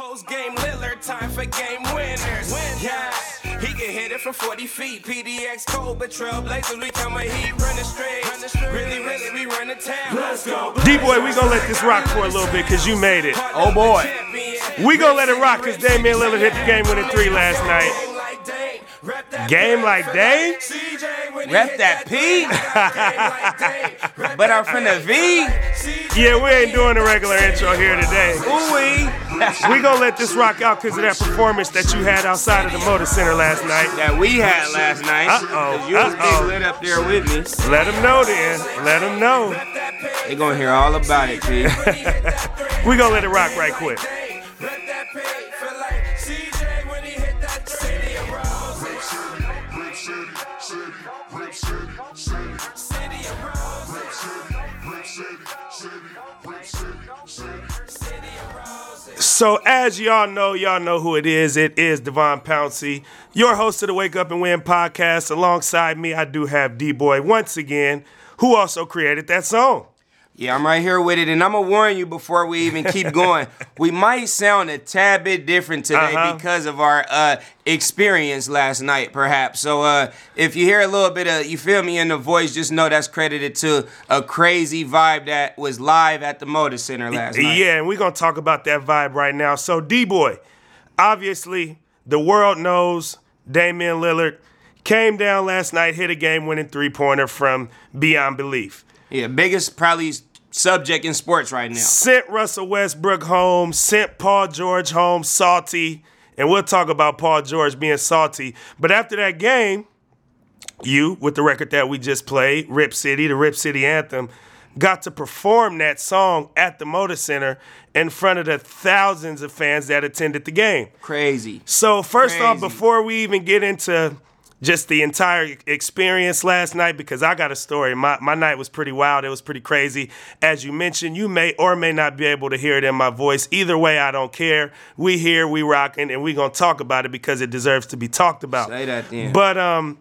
Post game Lillard, time for game winners. Yeah, he can hit it from 40 feet. PDX cold, but Trailblazers, we come a heat, running straight. Really, really, we run the town. Let's go. D boy, we gonna let this rock for a little bit because you made it. Oh boy. We gonna let it rock because Damian Lillard hit the game winning three last night. Game like Dame? Rep that P. but I'm from the V. Yeah, we ain't doing the regular intro here today. Ooh wee. We gonna let this rock out because of that performance that you had outside of the Moda Center last night. That we had last night. Uh-oh, 'Cause You was big lit up there with me. Let them know then. Let them know. They gonna hear all about it, P. We gonna let it rock right quick. So as y'all know, y'all know who it is. It is Devon Pouncey, your host of the Wake Up and Win podcast. Alongside me, I do have D Boy once again, who also created that song. Yeah, I'm right here with it, and I'm gonna warn you before we even keep going. we might sound a tad bit different today Uh-huh. because of our uh, experience last night, perhaps. So uh, if you hear a little bit of, you feel me, in the voice, just know that's credited to a crazy vibe that was live at the Moda Center last night. Yeah, and we're gonna talk about that vibe right now. So D Boy, obviously the world knows Damian Lillard came down last night, hit a game-winning three-pointer from beyond belief. Yeah, biggest probably subject in sports right now. Sent Russell Westbrook home, sent Paul George home salty, and we'll talk about Paul George being salty. But after that game, you, with the record that we just played, Rip City, the Rip City anthem, got to perform that song at the Moda Center in front of the thousands of fans that attended the game. Crazy. So first off, before we even get into just the entire experience last night, because I got a story. My my night was pretty wild. It was pretty crazy. As you mentioned, you may or may not be able to hear it in my voice. Either way, I don't care. We here, we rocking, and we gonna talk about it because it deserves to be talked about. Say that then. But um,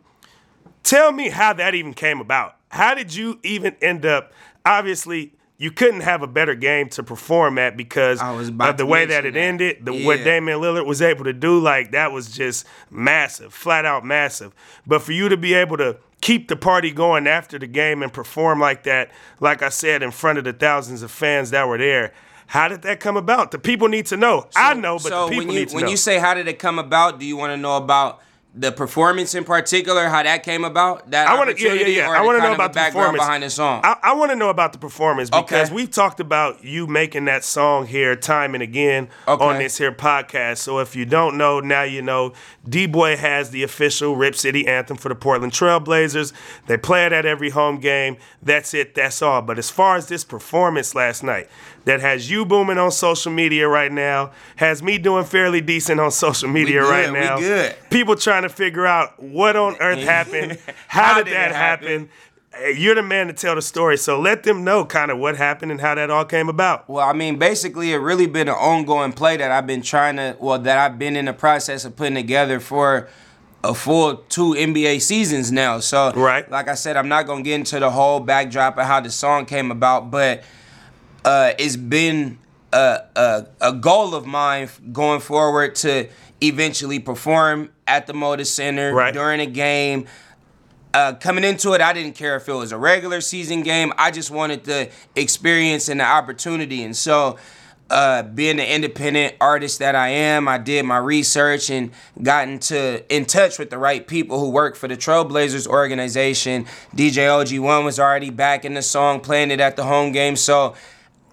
tell me how that even came about. How did you even end up? Obviously, you couldn't have a better game to perform at because I was of the way that it that. ended. The what Yeah. Damian Lillard was able to do, like that was just massive, flat out massive. But for you to be able to keep the party going after the game and perform like that, like I said, in front of the thousands of fans that were there. How did that come about? The people need to know. I know, but so the people when you need to when know. you say how did it come about, do you want to know about the performance in particular, how that came about? That I want to, yeah, yeah, yeah. I want to know about the background performance behind the song. I, I want to know about the performance because Okay. we've talked about you making that song here time and again Okay. on this here podcast. So if you don't know, now you know. D Boy has the official Rip City anthem for the Portland Trailblazers. They play it at every home game. That's it. That's all. But as far as this performance last night, that has you booming on social media right now, has me doing fairly decent on social media good, right we now. good. People trying to figure out what on earth happened. How, did, that it happen? Hey, You're the man to tell the story, so let them know kind of what happened and how that all came about. Well, I mean, basically, it really been an ongoing play that I've been trying to, well, that I've been in the process of putting together for a full two NBA seasons now. So, Right. like I said, I'm not gonna get into the whole backdrop of how the song came about, but uh, it's been a, a a goal of mine going forward to eventually perform at the Moda Center Right. during a game uh, coming into it, I didn't care if it was a regular season game. I just wanted the experience and the opportunity. And so, uh, being the independent artist that I am, I did my research and got into in touch with the right people who work for the Trailblazers organization. DJ OG1 was already back in the song, playing it at the home game. So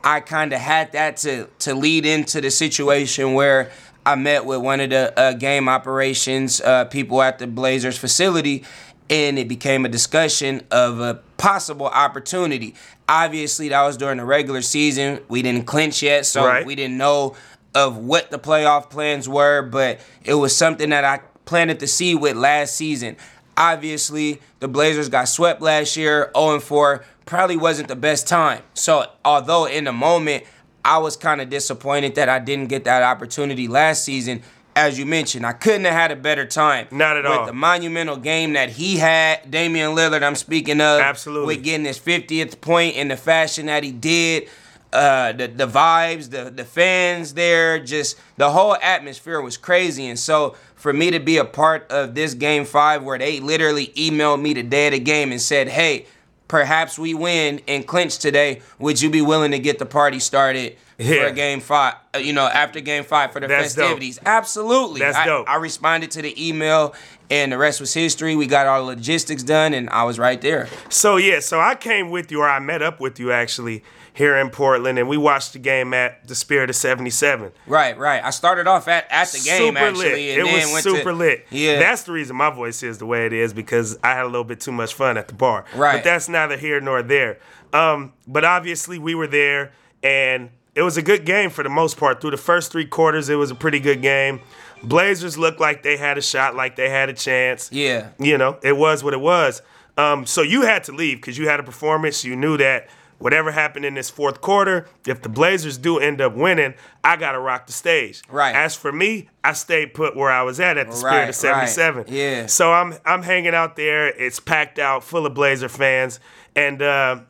I kind of had that to to lead into the situation where I met with one of the uh, game operations uh, people at the Blazers facility, and it became a discussion of a possible opportunity. Obviously, that was during the regular season. We didn't clinch yet, so Right. we didn't know of what the playoff plans were, but it was something that I planted to see with last season. Obviously, the Blazers got swept last year, 0 4, probably wasn't the best time. So, although in the moment, I was kind of disappointed that I didn't get that opportunity last season. As you mentioned, I couldn't have had a better time. Not at with all. the monumental game that he had, Damian Lillard, I'm speaking of. Absolutely. With getting his 50th point in the fashion that he did. uh, the the vibes, the the fans there, just the whole atmosphere was crazy. And so for me to be a part of this game five, where they literally emailed me the day of the game and said, "Hey, perhaps we win and clinch today. Would you be willing to get the party started?" Yeah. For game five, uh, you know, after game five for the That's dope. festivities, absolutely. That's I, dope. I responded to the email, and the rest was history. We got all the logistics done, and I was right there. So yeah, so I came with you, or I met up with you actually here in Portland, and we watched the game at the Spirit of '77. Right, right. I started off at, at the game super actually, lit. and it then was went super to, lit. Yeah, that's the reason my voice is the way it is because I had a little bit too much fun at the bar. Right. but that's neither here nor there. Um, but obviously we were there, and it was a good game for the most part. Through the first three quarters, it was a pretty good game. Blazers looked like they had a shot, like they had a chance. yeah. You know, it was what it was. Um, so you had to leave because you had a performance. You knew that whatever happened in this fourth quarter, if the Blazers do end up winning, I gotta rock the stage. Right. As for me, I stayed put where I was at at the Spirit Right, of '77. right. Yeah. So I'm I'm hanging out there. It's packed out, full of Blazer fans, and uh,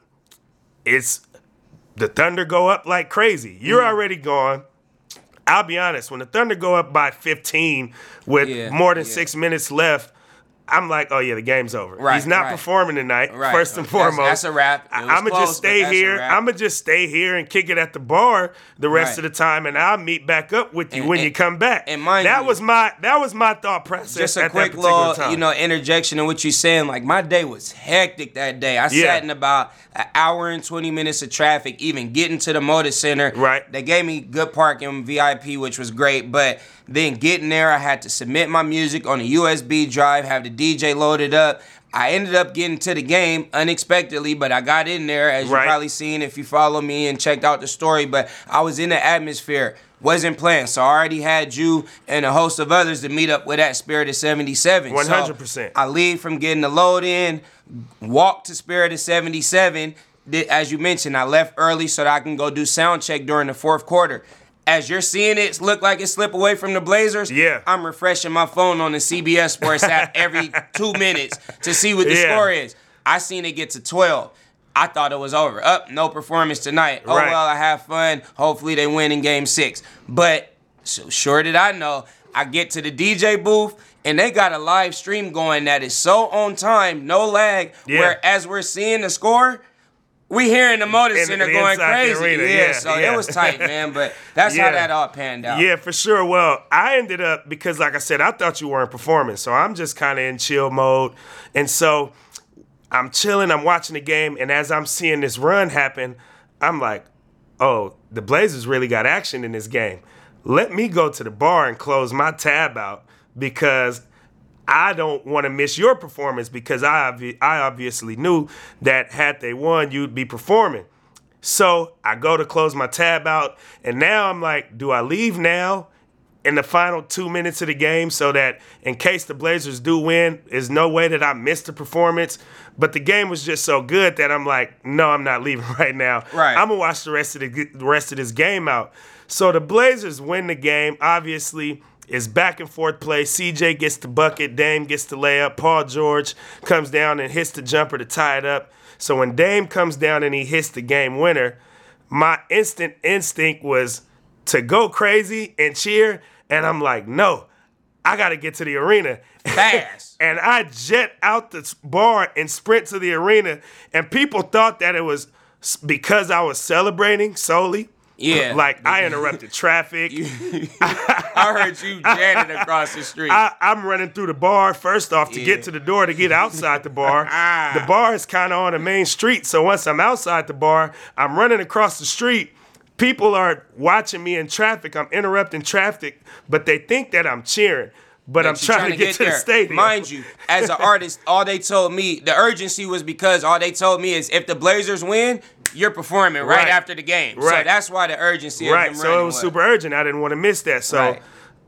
it's the Thunder go up like crazy. You're Mm. already gone. I'll be honest, when the Thunder go up by 15 with Yeah, more than yeah. six minutes left, I'm like, oh yeah, the game's over. Right, He's not right. performing tonight, Right. first and foremost. that's a wrap. I'm gonna just stay here. I'm gonna just stay here and kick it at the bar the rest of the time, and I'll meet back up with you And- when and- you come back. and mind that you- was my that was my thought process. Just a quick little, time. you know, interjection in what you're saying. Like my day was hectic that day. I Yeah. sat in about an hour and 20 minutes of traffic, even getting to the Moda Center. Right. They gave me good parking VIP, which was great. But then getting there, I had to submit my music on a USB drive, have the DJ loaded up. I ended up getting to the game unexpectedly, but I got in there, as Right. you probably seen if you follow me and checked out the story. But I was in the atmosphere, wasn't playing, so I already had you and a host of others to meet up with that Spirit of 77. 100%. I leave from getting the load in, walk to Spirit of 77. As you mentioned, I left early so that I can go do sound check during the fourth quarter. As you're seeing it look like it slip away from the Blazers, Yeah. I'm refreshing my phone on the CBS Sports app every two minutes to see what the Yeah. score is. I seen it get to 12. I thought it was over. Up, no performance tonight. Oh Right. well, I have fun. Hopefully they win in game six. But so sure did I know. I get to the DJ booth and they got a live stream going that is so on time, no lag. Yeah. Where as we're seeing the score, we hearing the Moda In- center in- going crazy. arena, yeah, yeah, so yeah. it was tight, man. But that's Yeah. how that all panned out. Yeah, for sure. Well, I ended up because, like I said, I thought you weren't performing, so I'm just kind of in chill mode, and so I'm chilling. I'm watching the game, and as I'm seeing this run happen, I'm like, "Oh, the Blazers really got action in this game. Let me go to the bar and close my tab out because." I don't want to miss your performance because I obvi- I obviously knew that had they won, you'd be performing. So I go to close my tab out, and now I'm like, do I leave now in the final two minutes of the game so that in case the Blazers do win, there's no way that I miss the performance? But the game was just so good that I'm like, no, I'm not leaving right now. Right. I'm gonna watch the rest of the, the rest of this game out. So the Blazers win the game. Obviously, it's back and forth play. CJ gets the bucket, Dame gets the layup. Paul George comes down and hits the jumper to tie it up. So when Dame comes down and he hits the game winner, my instant instinct was to go crazy and cheer. And I'm like, no, I got to get to the arena. Fast. and I jet out the bar and sprint to the arena. And people thought that it was because I was celebrating solely. Yeah. Like I interrupted traffic. I heard you jamming across the street. I, I'm running through the bar first off to Yeah. get to the door to get outside the bar. Ah. the bar is kind of on the main street, so once I'm outside the bar, I'm running across the street. People are watching me in traffic. I'm interrupting traffic, but they think that I'm cheering. But I'm that you trying, to get, to, the stadium. Mind you, as an artist, all they told me, the urgency was because all they told me is if the Blazers win, you're performing right, Right. after the game. So that's why the urgency right? So it running was super urgent. I didn't want to miss that. So Right.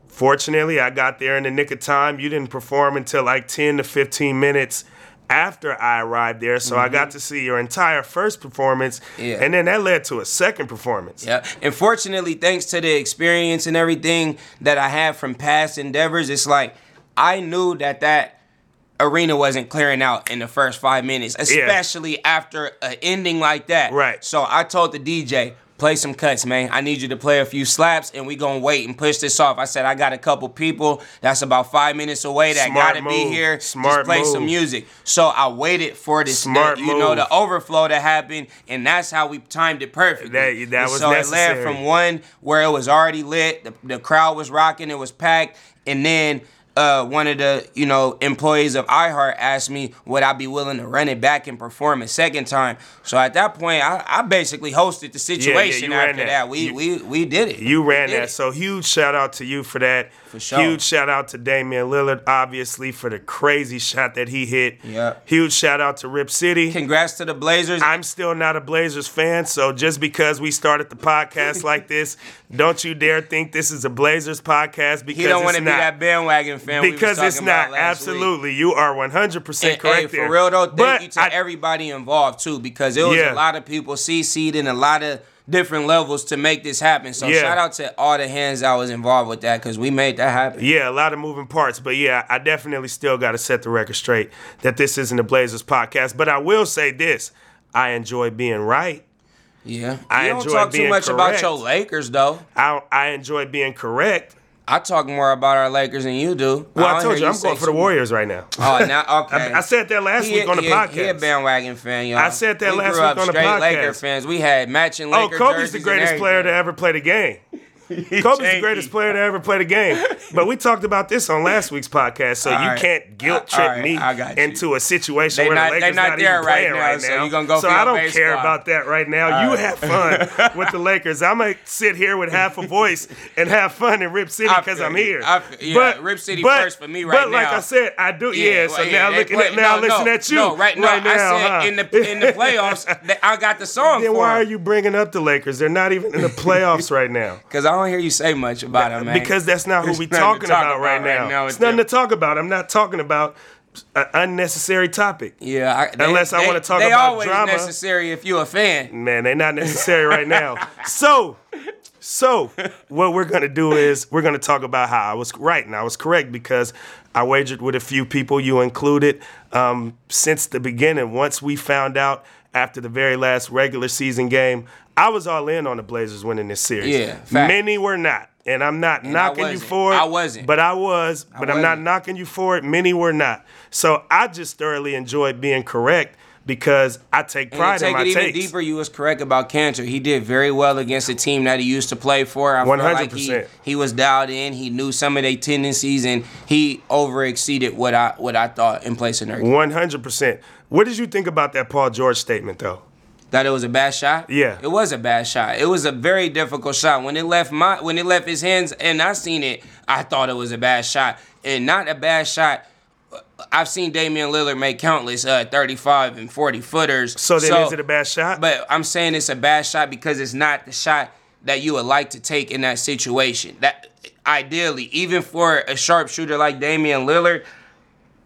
fortunately, I got there in the nick of time. You didn't perform until like 10 to 15 minutes after I arrived there. So I got to see your entire first performance. Mm-hmm. Yeah. And then that led to a second performance. Yeah. And fortunately, thanks to the experience and everything that I had from past endeavors, it's like I knew that that arena wasn't clearing out in the first five minutes, especially after an ending like that. Right. So I told the DJ, play some cuts, man. I need you to play a few slaps, and we gonna wait and push this off. I said I got a couple people that's about five minutes away that Smart gotta be move. here. Smart Just play some music. So I waited for this, Smart you know, the overflow to happen, and that's how we timed it perfectly. That- that was so necessary. it led from one where it was already lit, the, the crowd was rocking, it was packed, and then uh, one of the you know employees of iHeart asked me would I be willing to run it back and perform a second time. So at that point, I, I basically hosted the situation you ran after that. that. We You- we we did it. You ran that. it. So huge shout out to you for that. For sure. Huge shout out to Damian Lillard, obviously, for the crazy shot that he hit. Yeah. Huge shout out to Rip City. Congrats to the Blazers. I'm still not a Blazers fan, so just because we started the podcast like this, don't you dare think this is a Blazers podcast because he don't want to be that bandwagon fan. we because it's talking about not. last week. Absolutely, you are 100 percent correct hey, there. real though, thank But you to I- everybody involved too, because it was Yeah. a lot of people CC'd in a lot of different levels to make this happen. So Yeah. shout out to all the hands I was involved with that, because we made that happen. Yeah, a lot of moving parts, but yeah, I definitely still got to set the record straight that this isn't the Blazers podcast. But I will say this: I enjoy being right. Yeah, I you don't enjoy talk too much about correct. your Lakers though. I I enjoy being correct. I talk more about our Lakers than you do. Well, I, don't told you I'm going for the Warriors right now. Oh, now okay. I, I said that last He week on the he podcast. He a bandwagon fan, y'all. I said that we last week on the straight Laker fans. We had matching Lakers. oh, Kobe's the greatest player to ever play the game. Kobe's the greatest player to ever play the game. But we talked about this on last week's podcast, so All you right. can't guilt trip right, me you. into a situation They where not- the Lakers not not, there even right playing now, right so now. you gonna go so I don't base care about that right now. you right. have fun with the Lakers. I'm gonna sit here with half a voice and have fun in Rip City because I'm here. I yeah, Rip City first for me right now. But like. I said, I do. Yeah. so well, now looking at now no, listen at you No, right, no, right now. I said in the in the playoffs, I got the song Then why are you bringing up the Lakers? They're not even in the playoffs right now. Because I don't hear you say much about them, man. Because that's not who There's we're talking talk about, right now. with it's nothing them. to talk about. I'm not talking about an unnecessary topic. Yeah, I, they, Unless I wanna talk about drama. they about always drama. necessary if you're a fan. Man, they're not necessary right now. So, so what we're gonna do is we're gonna talk about how I was right and I was correct because I wagered with a few people, you included, um, since the beginning. Once we found out after the very last regular season game, I was all in on the Blazers winning this series. Yeah, fact. many were not. And I'm not knocking you for it. I wasn't. But I was. But I'm not knocking you for it. Many were not. So I just thoroughly enjoyed being correct because I take And pride to take in my it even takes. deeper, you was correct about Kanter. He did very well against the team that he used to play for. I feel like he, 100%. he was dialed in. He knew some of their tendencies, and he over exceeded what I what I thought in placing their One hundred percent. What did you think about that Paul George statement, though? That it was a bad shot. Yeah. it was a bad shot. It was a very difficult shot. When it left my when it left his hands, and I seen it, I thought it was a bad shot, and not a bad shot. I've seen Damian Lillard make countless uh, 35 and 40 footers. So then, is it a bad shot? But I'm saying it's a bad shot because it's not the shot that you would like to take in that situation. That ideally, even for a sharpshooter like Damian Lillard,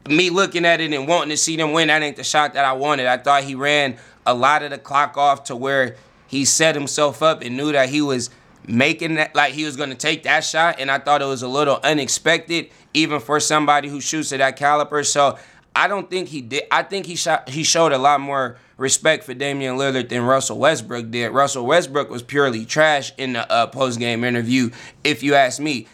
me looking at it and wanting to see them win, that ain't the shot that I wanted. I thought he ran a lot of the clock off to where he set himself up and knew that he was making that like he was gonna take that shot, and I thought it was a little unexpected, even for somebody who shoots at that caliber. So I don't think he did. I think he shot. He showed a lot more respect for Damian Lillard than Russell Westbrook did. Russell Westbrook was purely trash in the uh, post game interview, if you ask me.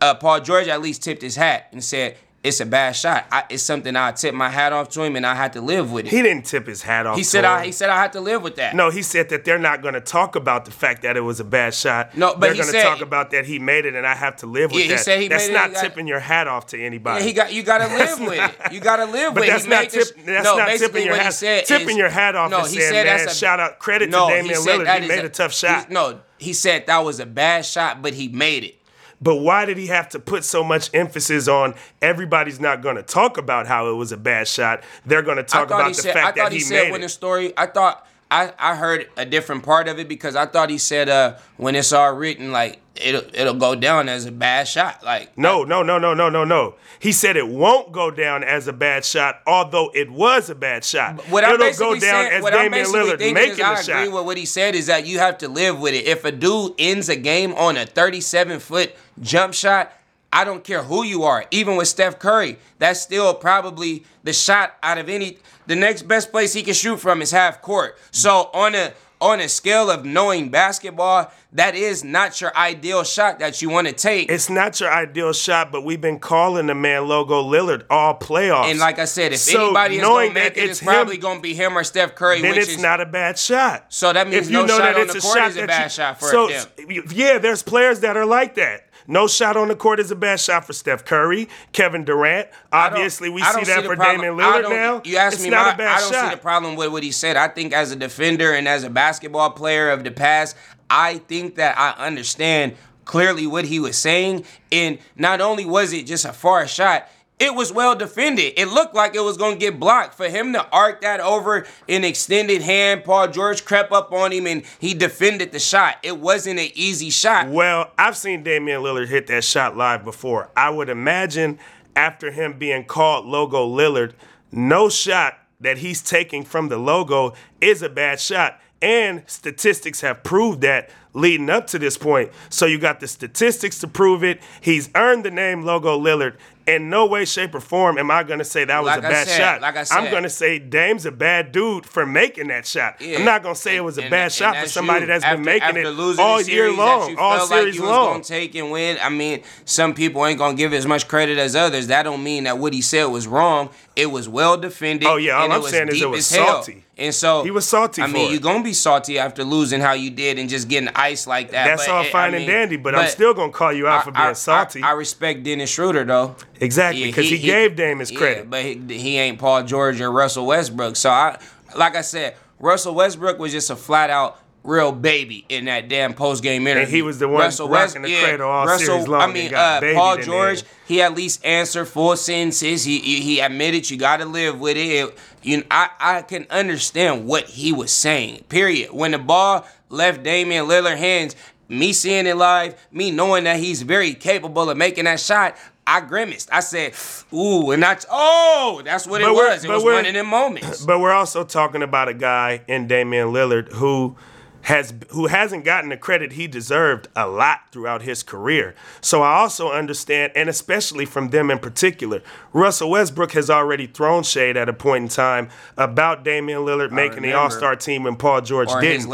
Uh, Paul George at least tipped his hat and said it's a bad shot. I, it's something I tip my hat off to him, and I had to live with it. he didn't tip his hat off. He to said him. I. He said I had to live with that. No, he said that they're not going to talk about the fact that it was a bad shot. No, but they're going to talk about that he made it, and I have to live with Yeah, he that. said he that's made it, not got- tipping your hat off to anybody. Yeah, he got you got to live with it. You got to live with it. that's He not made this- that's no, not tipping your hat. said tipping is- your hat off no, he saying, said man, a- shout out credit no, to he Damian Lillard. He made a, tough shot. no, he said that was a bad shot, but he made it. But why did he have to put so much emphasis on everybody's not going to talk about how it was a bad shot? They're going to talk about the said, fact that he, he, said made when it. the story. I thought I, I heard a different part of it because I thought he said uh when it's all written like it'll it'll go down as a bad shot like No, no, no, no, no, no, no. He said it won't go down as a bad shot, although it was a bad shot. What I'm It'll basically go down saying, as Damian Lillard making is the I agree shot. with what he said is that you have to live with it. If a dude ends a game on a 37 foot jump shot, I don't care who you are. Even with Steph Curry, that's still probably the shot out of any. The next best place he can shoot from is half court. So on a on a scale of knowing basketball, that is not your ideal shot that you want to take. It's not your ideal shot, but we've been calling the man Logo Lillard all playoffs. and like I said, if So, anybody is gonna make it, it's probably gonna be him or Steph Curry, then which it's is not a bad shot. So that means if you no know shot that on it's the a court shot is a bad you- shot for so, them. Yeah, there's players that are like that. No shot on the court is a bad shot for Steph Curry, Kevin Durant. Obviously, we see that the for problem- Damian Lillard now. You asked it's me, not my, a bad I don't shot. see the problem with what he said. I think as a defender and as a basketball player of the past, I think that I understand clearly what he was saying. And not only was it just a far shot, it was well defended. It looked like it was going to get blocked. For him to arc that over an extended hand, Paul George crept up on him and he defended the shot. It wasn't an easy shot. Well, I've seen Damian Lillard hit that shot live before. I would imagine after him being called Logo Lillard, no shot that he's taking from the logo is a bad shot. And statistics have proved that leading up to this point. So you got the statistics to prove it. He's earned the name Logo Lillard. In no way, shape, or form am I going to say that was Like a bad said- shot. like I I'm going to say Dame's a bad dude for making that shot. Yeah. I'm not going to say it was a And- bad and shot for somebody you. that's after, been making it all year long, all felt series like you long. Was gonna take and win. I mean, some people ain't gonna give as much credit as others. That don't mean that what he said was wrong. It was well defended. Oh, yeah, all and I'm it was saying is it was as hell. And so He was salty I mean, it. you're gonna be salty after losing how you did and just getting ice like that. That's but all it- fine I and dandy, but, I'm still gonna call you out for being I- I- salty. I, respect Dennis Schroeder though. exactly, Yeah, because he, gave Dame his yeah, credit. but he, he ain't Paul George or Russell Westbrook. So I, like I said, Russell Westbrook was just a flat out real baby in that damn post game interview. And he was the one rocking the cradle all series long I mean, uh, Paul George, he at least answered full sentences. He he, he admitted you got to live with it. It- You, I I can understand what he was saying. Period. When the ball left Damian Lillard hands, me seeing it live, me knowing that he's very capable of making that shot. I grimaced. I said, "Ooh," and that's oh, that's what it But we're- was. It was one of them moments. But we're also talking about a guy in Damian Lillard who has who hasn't gotten the credit he deserved a lot throughout his career. So I also understand, and especially from them in particular, Russell Westbrook has already thrown shade at a point in time about Damian Lillard making the. All Star team when Paul George Or didn't.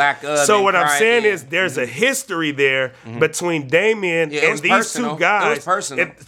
so what I'm saying yeah. is there's a history there between Damian Yeah, and these personal. Two guys.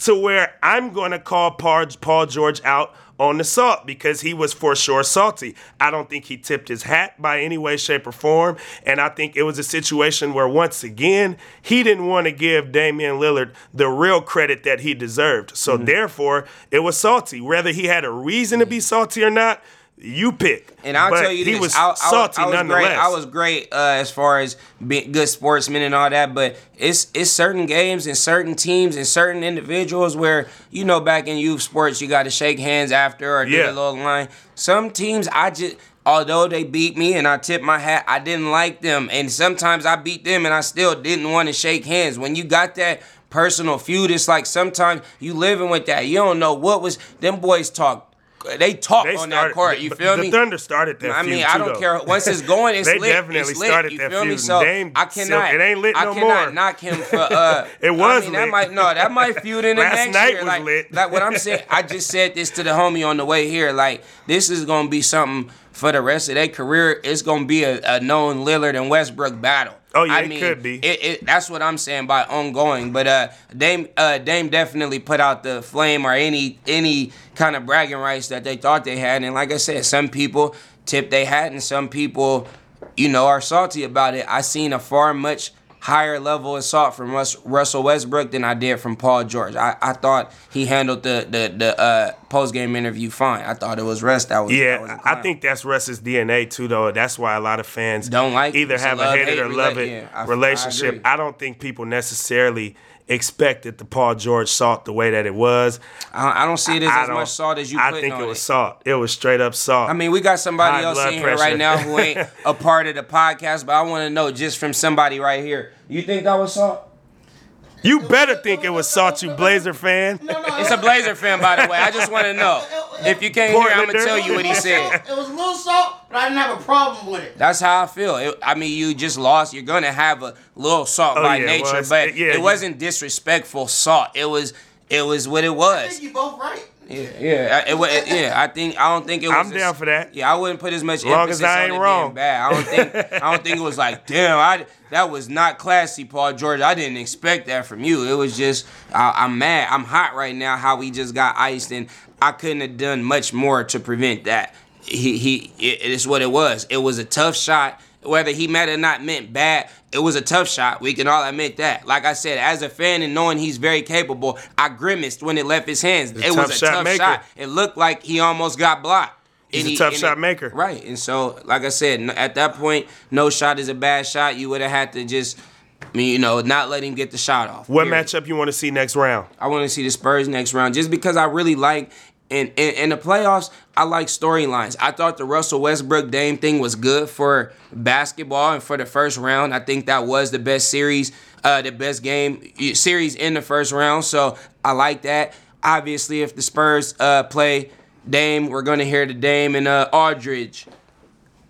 to where I'm going to call Paul George out on the salt because he was for sure salty. I don't think he tipped his hat by any way, shape, or form. And I think it was a situation where, once again, he didn't want to give Damian Lillard the real credit that he deserved. So, Mm-hmm. therefore, it was salty. Whether he had a reason to be salty or not, you pick. And I'll But tell you he this: was I, I, salty I was great. I was great uh, as far as being good sportsmen and all that. But it's it's certain games and certain teams and certain individuals where you know back in youth sports you got to shake hands after or do Yeah. the little line. Some teams I just. Although they beat me and I tipped my hat, I didn't like them. And sometimes I beat them and I still didn't want to shake hands. When you got that personal feud, it's like sometimes you living with that. You don't know what was them boys talk. They talk They on started- that court. You the- feel the me? Thunder started that I mean, feud I don't though. care. Once it's going, it's They lit. definitely it's lit. started you that feel me? feud. So Dame I Silk, cannot. it ain't lit I no cannot more. knock him for. Uh, It was I mean, that might no. That might feud in the Last next night year. was like, lit. like what I'm saying. I just said this to the homie on the way here. Like this is gonna be something for the rest of their career. It's gonna be a, a known Lillard and Westbrook battle. Oh, yeah, I it mean, could be. It, it, that's what I'm saying by ongoing. But uh, Dame uh, Dame definitely put out the flame or any any kind of bragging rights that they thought they had. And like I said, some people tip they hat, and some people, you know, are salty about it. I seen a far much higher level assault from Russ, Russell Westbrook than I did from Paul George. I, I thought he handled the the, the uh, post game interview fine. I thought it was Russ that was that was Yeah, I think that's Russ's DNA too, though. That's why a lot of fans Don't like either have a, love-hate it or love it yeah, I- I relationship. agree. I, don't think people necessarily expected the Paul George salt the way that it was. I, I don't see it as, I as much salt as you. Put. I think it was salt. It was straight up salt. I mean, we got somebody High else in here right now who ain't a part of the podcast, but I want to know just from somebody right here. You think that was salt? You better think it was salt, you Blazer fan. No, no, It's a Blazer fan, by the way. I just want to know. If you can't hear, I'm gonna tell you what he said. It was a little salt, but I didn't have a problem with it. That's how I feel. It, I mean, you just lost. You're gonna have a little salt Oh, by yeah, nature, well, it's- but yeah, it you- wasn't disrespectful salt. It was, it was what it was. I think you both right. Yeah, yeah, it, it, yeah. I think I don't think it was. I'm down for that. Yeah, I wouldn't put as much Long as emphasis I on it wrong. being bad. I don't think I don't think it was like, damn, I that was not classy, Paul George. I didn't expect that from you. It was just I, I'm mad. I'm hot right now. How we just got iced, and I couldn't have done much more to prevent that. He he. It, it is what it was. It was a tough shot. Whether he meant or not meant bad, it was a tough shot. We can all admit that. Like I said, as a fan and knowing he's very capable, I grimaced when it left his hands. a it was a shot tough maker. shot. It looked like he almost got blocked. He's And a tough shot it- maker. Right. And so, like I said, at that point, no shot is a bad shot. You would have had to just, you know, not let him get the shot off. What period. matchup you want to see next round? I want to see the Spurs next round just because I really like in, in in the playoffs. I like storylines. I thought the Russell Westbrook Dame thing was good for basketball and for the first round. I think that was the best series, uh, the best game series in the first round. So I like that. Obviously, if the Spurs uh, play Dame, we're gonna hear the Dame and uh, Aldridge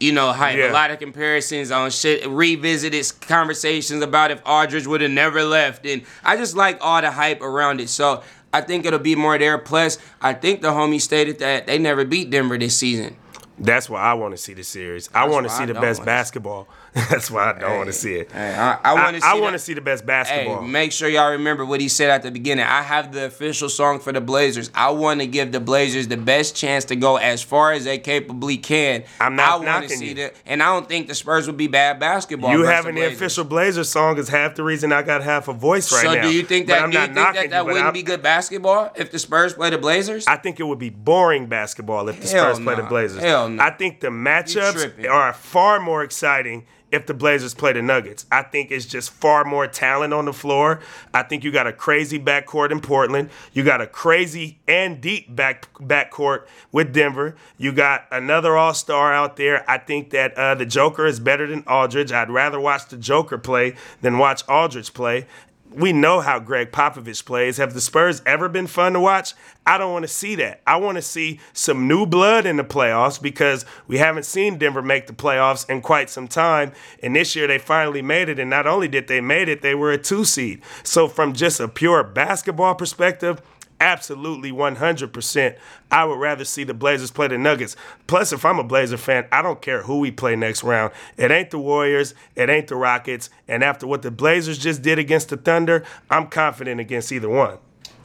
you know, hype. Yeah. A lot of comparisons on shit, revisited conversations about if Aldridge would have never left. And I just like all the hype around it. So I think it'll be more there. Plus, I think the homie stated that they never beat Denver this season. That's why I want to see the series. I want to see I the best basketball. That's why I don't want to see it. Hey, I, I want to see. I the- want to see the best Hey, basketball. make sure y'all remember what he said at the beginning. I have the official song for the Blazers. I want to give the Blazers the best chance to go as far as they capably can. I'm not I knocking see you. the, and I don't think the Spurs would be bad basketball. you having the Blazers. official Blazer song is half the reason I got half a voice right so now. do you think that do you think knocking that you, that wouldn't I'm- be good basketball if the Spurs play the Blazers? I think it would be boring basketball if the Hell Spurs play the. Blazers. Hell no. nah. I think the matchups are far more exciting if the Blazers play the Nuggets. I think it's just far more talent on the floor. I think you got a crazy backcourt in Portland. You got a crazy and deep back backcourt with Denver. You got another All Star out there. I think that uh, the Joker is better than Aldridge. I'd rather watch the Joker play than watch Aldridge play we know how Gregg Popovich plays. Have the Spurs ever been fun to watch? I don't want to see that. I want to see some new blood in the playoffs because we haven't seen Denver make the playoffs in quite some time. And this year they finally made it. And not only did they made it, they were a two seed. So from just a pure basketball perspective, absolutely 100%. I would rather see the Blazers play the Nuggets. Plus, if I'm a Blazer fan, I don't care who we play next round. It ain't the Warriors, it ain't the Rockets. And after what the Blazers just did against the Thunder, I'm confident against either one.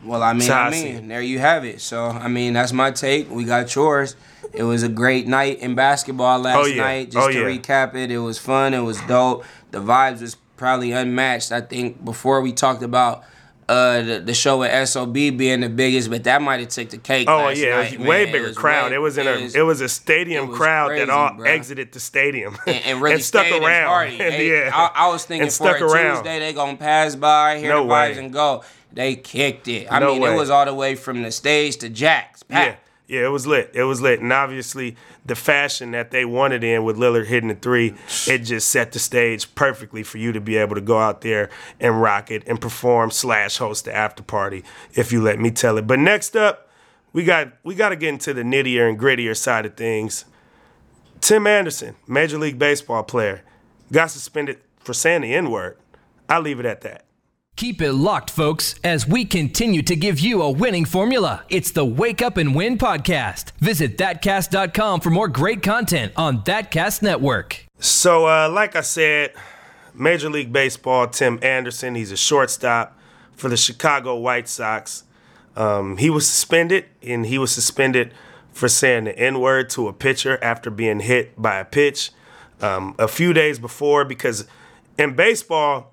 Well, I mean, I mean, there you have it. So, I mean, that's my take. We got yours. It was a great night in basketball last Oh, yeah. night. Just Oh, to yeah. recap it, it was fun. It was dope. The vibes was probably unmatched. I think before we talked about uh, the, the show with SOB being the biggest, but that might have took the cake. Oh yeah, night, it man. way It bigger was crowd. way- it was in a was- it was a stadium was crowd crazy, that all bruh. exited the stadium and, and really stuck around. And, They- yeah, I, I was thinking and for stuck a around. Tuesday they gonna pass by, hear No the vibes and go. They kicked it. I No mean, way. it was all the way from the stage to Jack's. Packed. yeah, it was lit. It was lit, and obviously the fashion that they wanted in with Lillard hitting the three, it just set the stage perfectly for you to be able to go out there and rock it and perform slash host the after party, if you let me tell it. But next up, we got we got to get into the nittier and grittier side of things. Tim Anderson, Major League Baseball player, got suspended for saying the N word. I'll leave it at that. Keep it locked, folks, as we continue to give you a winning formula. It's the Wake Up and Win podcast. Visit thatcast.com for more great content on Thatcast Network. So, uh, like I said, Major League Baseball, Tim Anderson, he's a shortstop for the Chicago White Sox. Um, he was suspended, and he was suspended for saying the N word to a pitcher after being hit by a pitch um, a few days before. Because in baseball,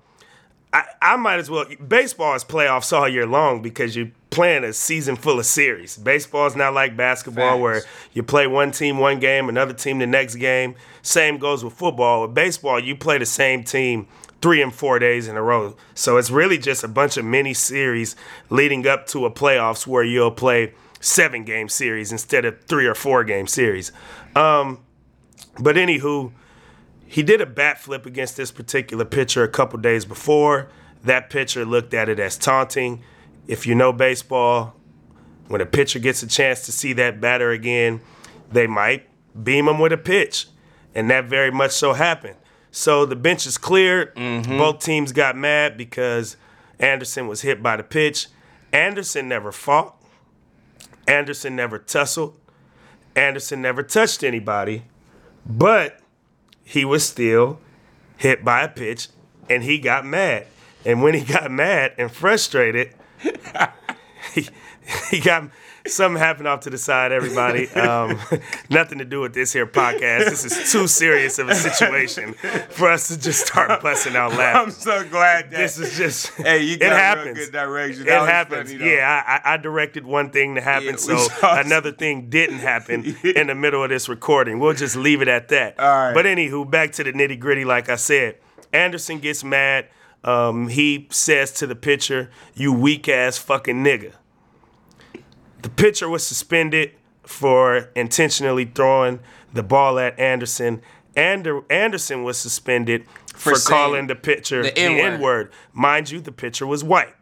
I, I might as well. Baseball is playoffs all year long because you're playing a season full of series. Baseball is not like basketball Facts. where you play one team one game, another team the next game. Same goes with football. With baseball, you play the same team three and four days in a row. So it's really just a bunch of mini series leading up to a playoffs where you'll play seven game series instead of three or four game series. Um, but anywho, he did a bat flip against this particular pitcher a couple days before. That pitcher looked at it as taunting. If you know baseball, when a pitcher gets a chance to see that batter again, they might beam him with a pitch. And that very much so happened. So the bench is cleared. Mm-hmm. Both teams got mad because Anderson was hit by the pitch. Anderson never fought. Anderson never tussled. Anderson never touched anybody, but he was still hit by a pitch and he got mad. And when he got mad and frustrated, he, he got something happened off to the side, everybody. Um, nothing to do with this here podcast. This is too serious of a situation for us to just start busting out I'm so glad that This is just Hey, you it got real happens. good direction. It That was happens. funny, yeah, I, I directed one thing to happen, Yeah, so another thing didn't happen in the middle of this recording. We'll just leave it at that. All right. But anywho, back to the nitty gritty. Like I said, Anderson gets mad. Um, he says to the pitcher, "You weak ass fucking nigga." The pitcher was suspended for intentionally throwing the ball at Anderson. Ander- Anderson was suspended for, For calling the pitcher the. N word. Mind you, the pitcher was white.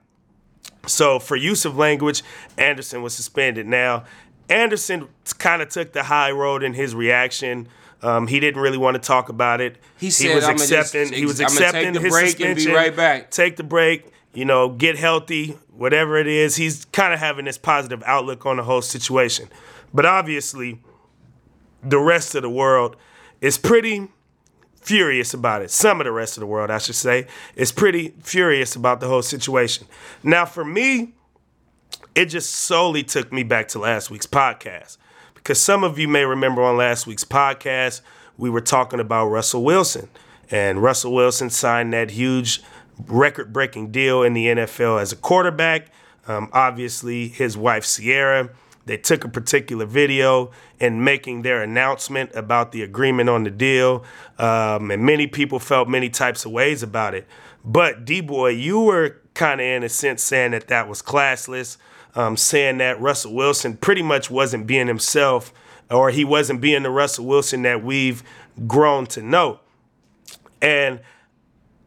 So for use of language, Anderson was suspended. Now, Anderson kind of took the high road in his reaction. Um, he didn't really want to talk about it. He said, was "I'ma just accepting. he was ex- I'ma take accepting the his break and be suspension. right back." Take the break. You know, get healthy. Whatever it is, he's kind of having this positive outlook on the whole situation. But obviously, the rest of the world is pretty furious about it. Some of the rest of the world, I should say, is pretty furious about the whole situation. Now, for me, it just solely took me back to last week's podcast. Because some of you may remember on last week's podcast, we were talking about Russell Wilson. And Russell Wilson signed that huge record breaking deal in the NFL as a quarterback. Um, obviously, his wife, Ciara, they took a particular video in making their announcement about the agreement on the deal. Um, and many people felt many types of ways about it. But D Boy, you were kind of in a sense saying that that was classless, um, saying that Russell Wilson pretty much wasn't being himself, or he wasn't being the Russell Wilson that we've grown to know. And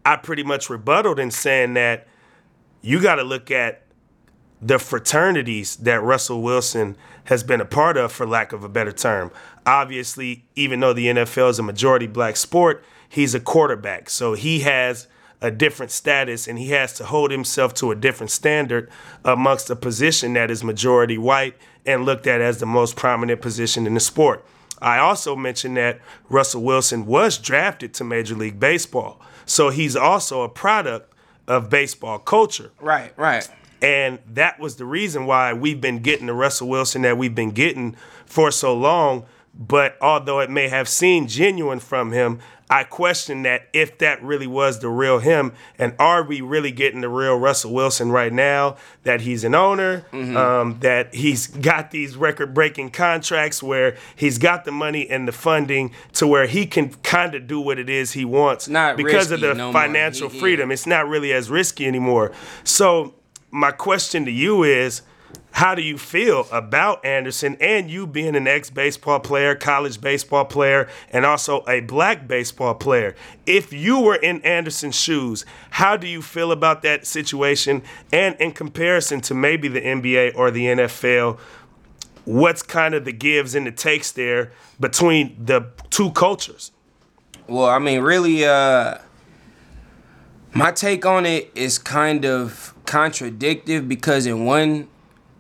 I pretty much rebutted in saying that you got to look at the fraternities that Russell Wilson has been a part of, for lack of a better term. Obviously, even though the NFL is a majority black sport, he's a quarterback. So he has a different status and he has to hold himself to a different standard amongst a position that is majority white and looked at as the most prominent position in the sport. I also mentioned that Russell Wilson was drafted to Major League Baseball. So he's also a product of baseball culture. Right, right. And that was the reason why we've been getting the Russell Wilson that we've been getting for so long. But although it may have seemed genuine from him, I question that if that really was the real him, and are we really getting the real Russell Wilson right now? That he's an owner, um, that he's got these record-breaking contracts where he's got the money and the funding to where he can kind of do what it is he wants not because of the no financial He- freedom. It's not really as risky anymore. So my question to you is how do you feel about Anderson and you being an ex baseball player, college baseball player, and also a black baseball player? If you were in Anderson's shoes, how do you feel about that situation? And in comparison to maybe the NBA or the NFL, what's kind of the gives and the takes there between the two cultures? Well, I mean, really, uh, my take on it is kind of contradictive because in one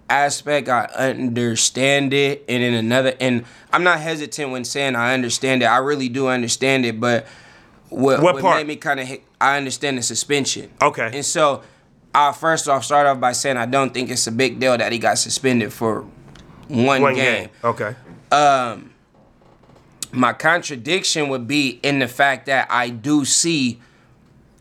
aspect I understand it, and in another, and I'm not hesitant when saying I understand it. I really do understand it, but what, What what, part? made me kind of I understand the suspension. Okay. and so I'll first off start off by saying I don't think it's a big deal that he got suspended for one, One game game. Okay. Um, my contradiction would be in the fact that I do see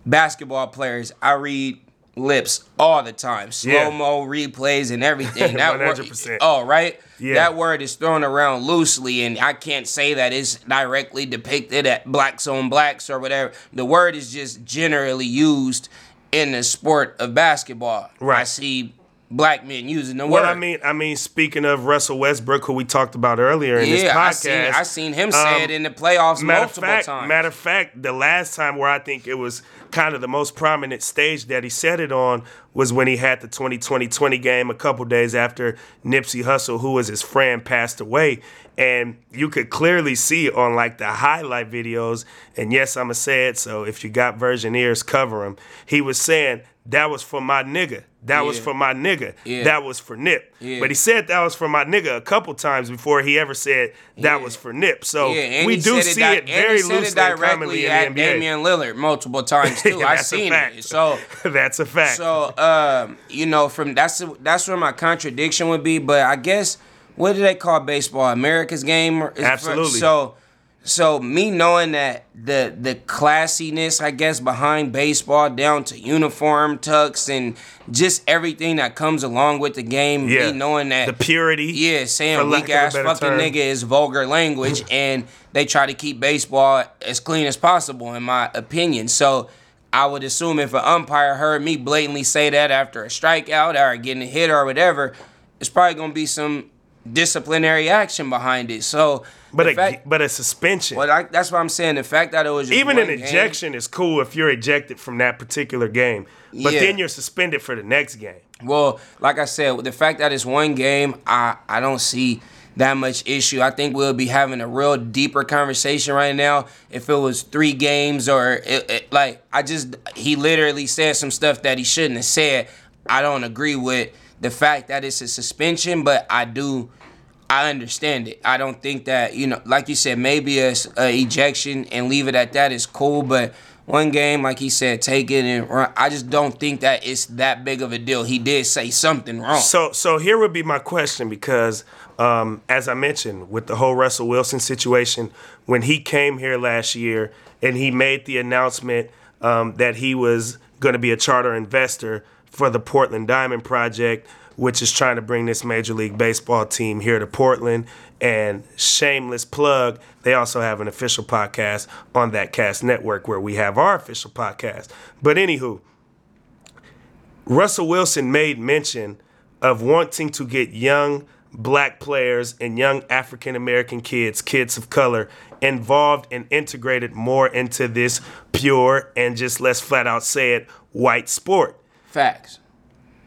basketball players. I read lips all the time, slow mo replays and everything. That word, 100%. oh right, Yeah. that word is thrown around loosely, and I can't say that it's directly depicted at blacks on blacks or whatever. The word is just generally used in the sport of basketball. Right. I see black men using the Well, word. I mean, I mean, speaking of Russell Westbrook, who we talked about earlier in this yeah, podcast, I seen I seen him say um, it in the playoffs multiple fact, times. matter of fact, the last time where I think it was kind of the most prominent stage that he said it on was when he had the 2020-20 game a couple days after Nipsey Hussle, who was his friend, passed away. And you could clearly see on like the highlight videos, and yes, I'm going to say it, so if you got virgin ears, cover them. He was saying, that was for my nigga. That was for my nigga. Yeah. That was for Nip. Yeah. But he said that was for my nigga a couple times before he ever said that Yeah. was for Nip. So Yeah, we do see di- it very it loosely commonly directly in at the NBA. Damian Lillard multiple times too. I seen it. So that's a fact. So, um, you know, from that's that's where my contradiction would be. But I guess what do they call baseball? America's game. Absolutely. So, so me knowing that the the classiness, I guess, behind baseball, down to uniform tucks and just everything that comes along with the game. yeah, Me knowing that the purity. yeah, saying weak ass fucking term. nigga is vulgar language, and they try to keep baseball as clean as possible, in my opinion. So I would assume if an umpire heard me blatantly say that after a strikeout or getting a hit or whatever, it's probably gonna be some disciplinary action behind it. So, But a fact, but a suspension. well, I, that's what I'm saying. The fact that it was just Even an game- ejection is cool if you're ejected from that particular game. But Yeah. then you're suspended for the next game. Well, like I said, the fact that it's one game, I I don't see that much issue. I think we'll be having a real deeper conversation right now if it was three games or it, it- like I just he literally said some stuff that he shouldn't have said. I don't agree with the fact that it's a suspension, but I do. I understand it. I don't think that you know, like you said, maybe a ejection and leave it at that is cool. But one game, like he said, take it and run. I just don't think that it's that big of a deal. He did say something wrong. So so here would be my question because um, as I mentioned with the whole Russell Wilson situation, when he came here last year and he made the announcement um, that he was going to be a charter investor for the Portland Diamond Project, which is trying to bring this Major League Baseball team here to Portland. And shameless plug, they also have an official podcast on Thatcast network where we have our official podcast. But anywho, Russell Wilson made mention of wanting to get young black players and young African American kids, kids of color, involved and integrated more into this pure and just let's flat out say it, white sport. Facts.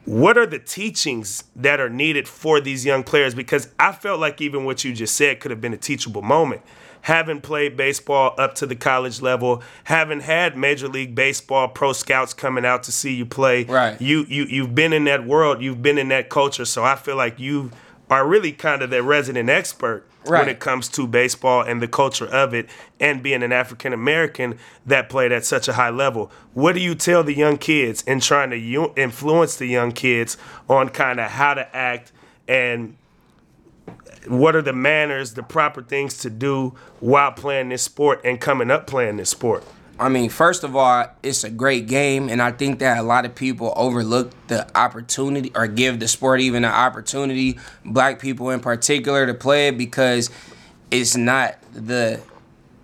What are the teachings that are needed for these young players? Because I felt like even what you just said could have been a teachable moment. Having played baseball up to the college level, having had Major League Baseball pro scouts coming out to see you play, Right. you you you've been in that world, you've been in that culture, so I feel like you are really kind of the resident expert when it comes to baseball and the culture of it and being an African American that played at such a high level. What do you tell the young kids in trying to influence the young kids on kind of how to act and what are the manners, the proper things to do while playing this sport and coming up playing this sport? I mean, first of all, it's a great game, and I think that a lot of people overlook the opportunity or give the sport even an opportunity, black people in particular, to play it because it's not the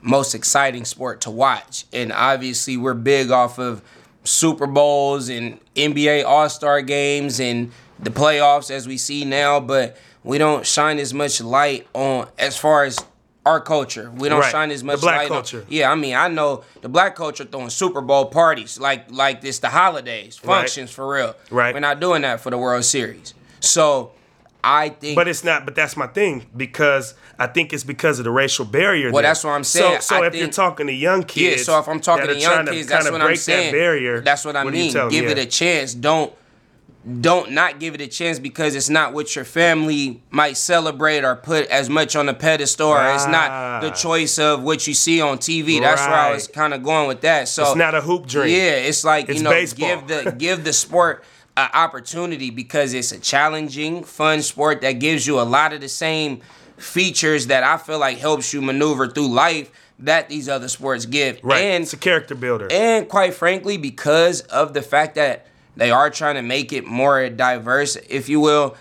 most exciting sport to watch. And obviously, we're big off of Super Bowls and NBA All Star games and the playoffs as we see now, but we don't shine as much light on as far as our culture. We don't Right. shine as The much black light culture. on. Yeah, I mean, I know the black culture throwing Super Bowl parties like like this, the holidays, Right. functions for real. Right. We're not doing that for the World Series. So I think But it's not. But that's my thing because I think it's because of the racial barrier. Well, there. that's what I'm saying. So, so I if you're talking to young kids, Yeah, so if I'm talking to young kids, that's what I'm saying. That barrier. That's what I you mean. Give it a chance. Don't don't not give it a chance because it's not what your family might celebrate or put as much on the pedestal or it's not the choice of what you see on TV. That's where I was kind of going with that. So It's not a hoop dream. Yeah, it's like It's you know baseball. give the give the sport an opportunity because it's a challenging, fun sport that gives you a lot of the same features that I feel like helps you maneuver through life that these other sports give. Right. And it's a character builder. and quite frankly, because of the fact that they are trying to make it more diverse, if you will,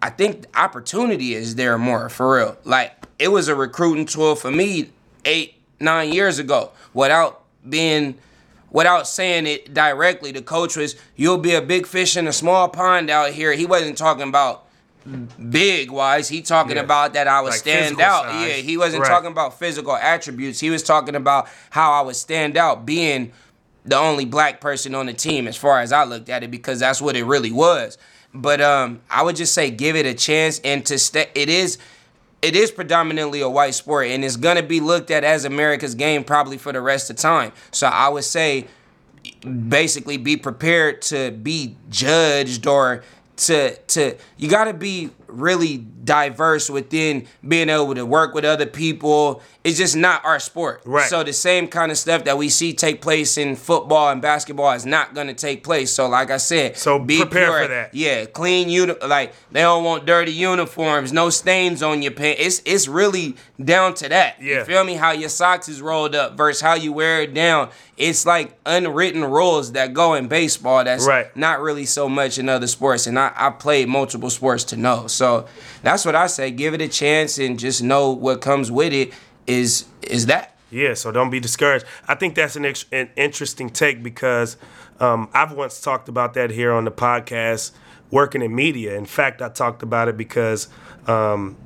I think the opportunity is there more for real. Like it was a recruiting tool for me eight, nine years ago without being without saying it directly. The coach was, You'll be a big fish in a small pond out here. He wasn't talking about big wise. He talking Yeah. about that I would Like stand out. size. Yeah, he wasn't Right. talking about physical attributes. He was talking about how I would stand out being the only black person on the team as far as I looked at it because that's what it really was. But um I would just say give it a chance and to stay it is it is predominantly a white sport and it's going to be looked at as America's game probably for the rest of time. So I would say basically be prepared to be judged or to to you got to be really diverse within being able to work with other people. It's just not our sport. Right. So the same kind of stuff that we see take place in football and basketball is not going to take place. So like I said, So be prepare pure. for that. Yeah, clean uni- like they don't want dirty uniforms, no stains on your pants. It's it's really down to that. Yeah. You feel me? How your socks is rolled up versus how you wear it down. It's like unwritten rules that go in baseball that's Right. not really so much in other sports. And I, I played multiple sports to know. So that's what I say. Give it a chance and just know what comes with it is is that. Yeah, so don't be discouraged. I think that's an, ex- an interesting take because um, I've once talked about that here on the podcast, working in media. In fact, I talked about it because um,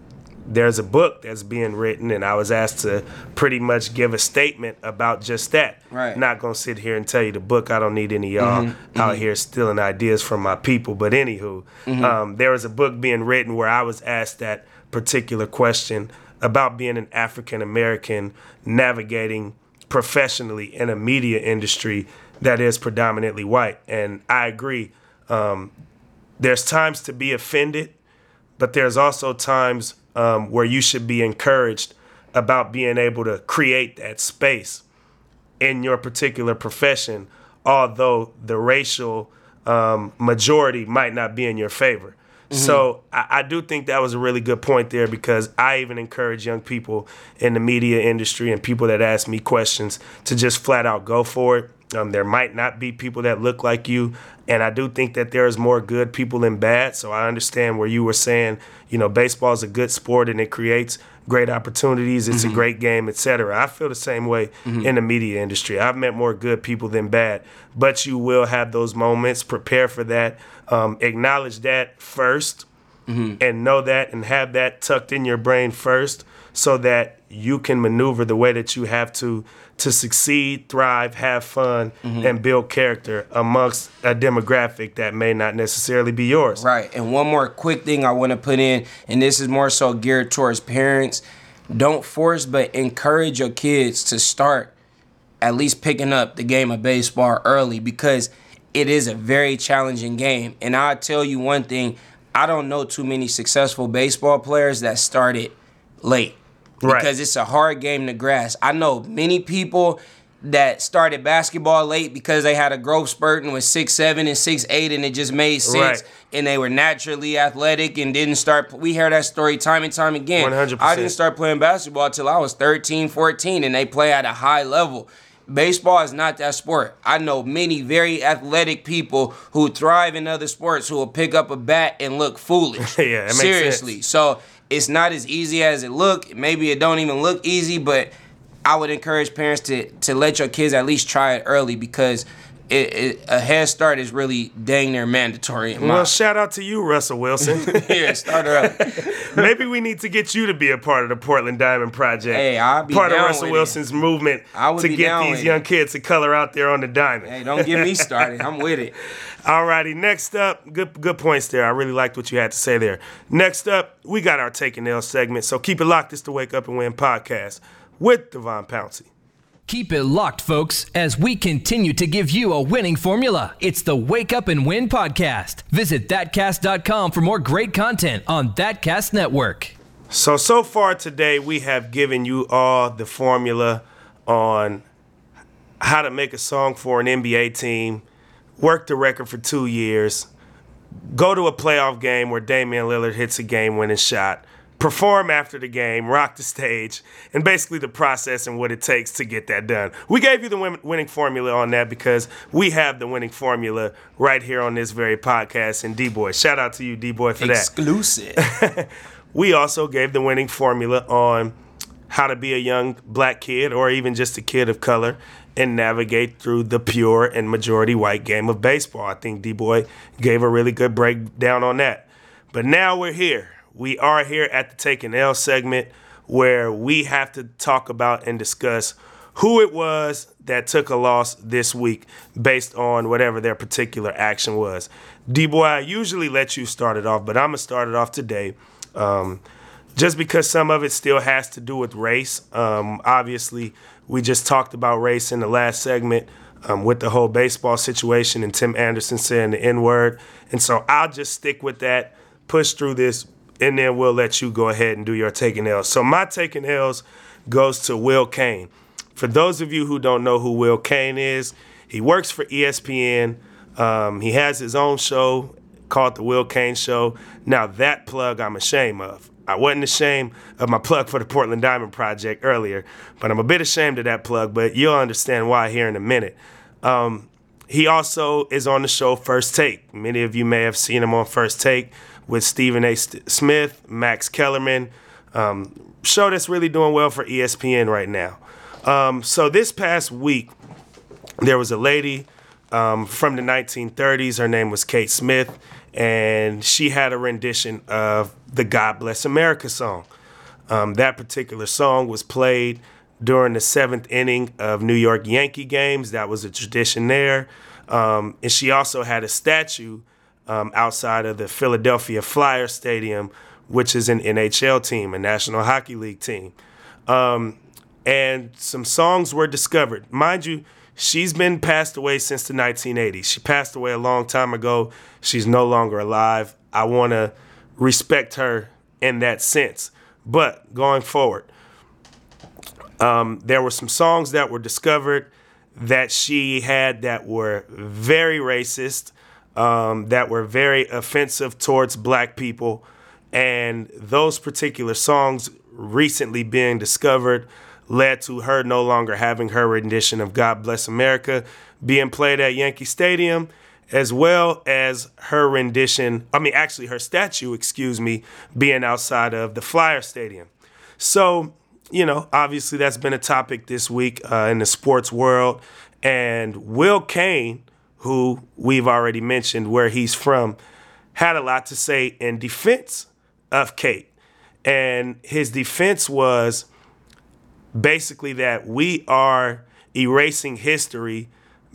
there's a book that's being written, and I was asked to pretty much give a statement about just that. Right. Not gonna sit here and tell you the book. I don't need any of y'all out here stealing ideas from my people. But anywho, um, there was a book being written where I was asked that particular question about being an African American navigating professionally in a media industry that is predominantly white. And I agree. Um, there's times to be offended, but there's also times um, where you should be encouraged about being able to create that space in your particular profession, although the racial um, majority might not be in your favor. So I, I do think that was a really good point there because I even encourage young people in the media industry and people that ask me questions to just flat out go for it. Um, there might not be people that look like you, and I do think that there's more good people than bad. So I understand where you were saying, you know, baseball is a good sport and it creates great opportunities. It's a great game, etc. I feel the same way in the media industry. I've met more good people than bad, but you will have those moments. Prepare for that. Um, acknowledge that 1st and know that and have that tucked in your brain first so that you can maneuver the way that you have to to succeed, thrive, have fun, mm-hmm. and build character amongst a demographic that may not necessarily be yours. Right. And one more quick thing I want to put in, and this is more so geared towards parents. Don't force, but encourage your kids to start at least picking up the game of baseball early because it is a very challenging game. And I'll tell you one thing I don't know too many successful baseball players that started late Right. because it's a hard game to grasp. I know many people that started basketball late because they had a growth spurt and was six seven and six eight and it just made sense Right. and they were naturally athletic and didn't start we hear that story time and time again 100%. i didn't start playing basketball till i was 13 14 and they play at a high level baseball is not that sport i know many very athletic people who thrive in other sports who will pick up a bat and look foolish Yeah, seriously so it's not as easy as it look. Maybe it don't even look easy, but I would encourage parents to to let your kids at least try it early because it, it, a head start is really dang near mandatory. Well, shout out to you, Russell Wilson. yeah, start early. Maybe we need to get you to be a part of the Portland Diamond Project. Hey, I'll be part of Russell with it. Wilson's movement to get these young kids to color out there on the diamond. hey, don't get me started. I'm with it. Alrighty, next up, good good points there. I really liked what you had to say there. Next up, we got our Taking L segment, so keep it locked. It's the Wake Up and Win podcast with Devon Pouncey. Keep it locked, folks, as we continue to give you a winning formula. It's the Wake Up and Win podcast. Visit thatcast.com for more great content on Thatcast Network. So so far today, we have given you all the formula on how to make a song for an NBA team, work the record for two years, go to a playoff game where Damian Lillard hits a game-winning shot, perform after the game, rock the stage, and basically the process and what it takes to get that done. We gave you the win- winning formula on that because we have the winning formula right here on this very podcast. And D-Boy, shout out to you, D-Boy, for that Exclusive. we also gave the winning formula on how to be a young black kid or even just a kid of color and navigate through the pure and majority white game of baseball. I think D Boy gave a really good breakdown on that. But now we're here. We are here at the Take an L segment where we have to talk about and discuss who it was that took a loss this week based on whatever their particular action was. D Boy, I usually let you start it off, but I'm going to start it off today. Um, just because some of it still has to do with race. Um, obviously, we just talked about race in the last segment um, with the whole baseball situation and Tim Anderson saying the N word. And so I'll just stick with that, push through this, and then we'll let you go ahead and do your taking L's. So my taking L's goes to Will Cain. For those of you who don't know who Will Cain is, he works for ESPN. Um, he has his own show called The Will Cain Show. Now, that plug I'm ashamed of. I wasn't ashamed of my plug for the Portland Diamond Project earlier, but I'm a bit ashamed of that plug, but you'll understand why here in a minute. Um, he also is on the show First Take. Many of you may have seen him on First Take with Stephen A. Smith, Max Kellerman. Um, show that's really doing well for ESPN right now. Um, so this past week, there was a lady um, from the 1930s. Her name was Kate Smith, and she had a rendition of the God Bless America song. Um, that particular song was played during the seventh inning of New York Yankee games. That was a tradition there. Um, and she also had a statue um, outside of the Philadelphia Flyer Stadium, which is an NHL team, a National Hockey League team. Um, and some songs were discovered. Mind you, she's been passed away since the 1980s. She passed away a long time ago. She's no longer alive. I want to respect her in that sense. But going forward, um, there were some songs that were discovered that she had that were very racist, um, that were very offensive towards black people. And those particular songs recently being discovered led to her no longer having her rendition of God Bless America being played at Yankee Stadium, as well as her rendition, I mean, actually, her statue, excuse me, being outside of the Flyer Stadium. So, you know, obviously that's been a topic this week uh, in the sports world. And Will Cain, who we've already mentioned where he's from, had a lot to say in defense of Kate. And his defense was basically that we are erasing history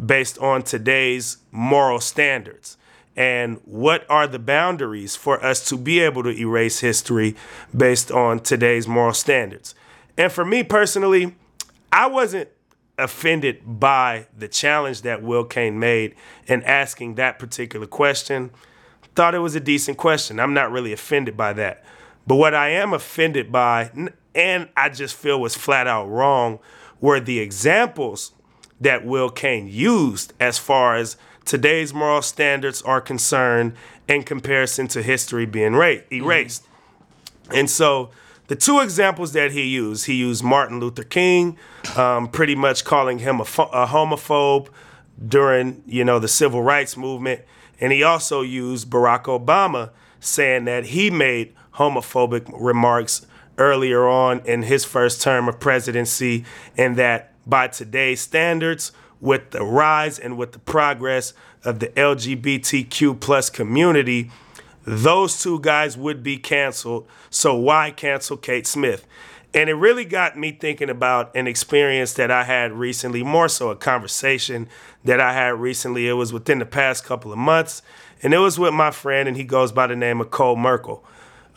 based on today's moral standards. And what are the boundaries for us to be able to erase history based on today's moral standards? And for me personally, I wasn't offended by the challenge that Will Cain made in asking that particular question. Thought it was a decent question. I'm not really offended by that. But what I am offended by, and I just feel was flat out wrong were the examples that Will Cain used as far as today's moral standards are concerned in comparison to history being erased. Mm-hmm. And so the two examples that he used, he used Martin Luther King, um, pretty much calling him a, fo- a homophobe during you know the civil rights movement, and he also used Barack Obama, saying that he made homophobic remarks earlier on in his first term of presidency, and that by today's standards, with the rise and with the progress of the LGBTQ plus community, those two guys would be canceled. So why cancel Kate Smith? And it really got me thinking about an experience that I had recently, more so a conversation that I had recently. It was within the past couple of months, and it was with my friend, and he goes by the name of Cole Merkel.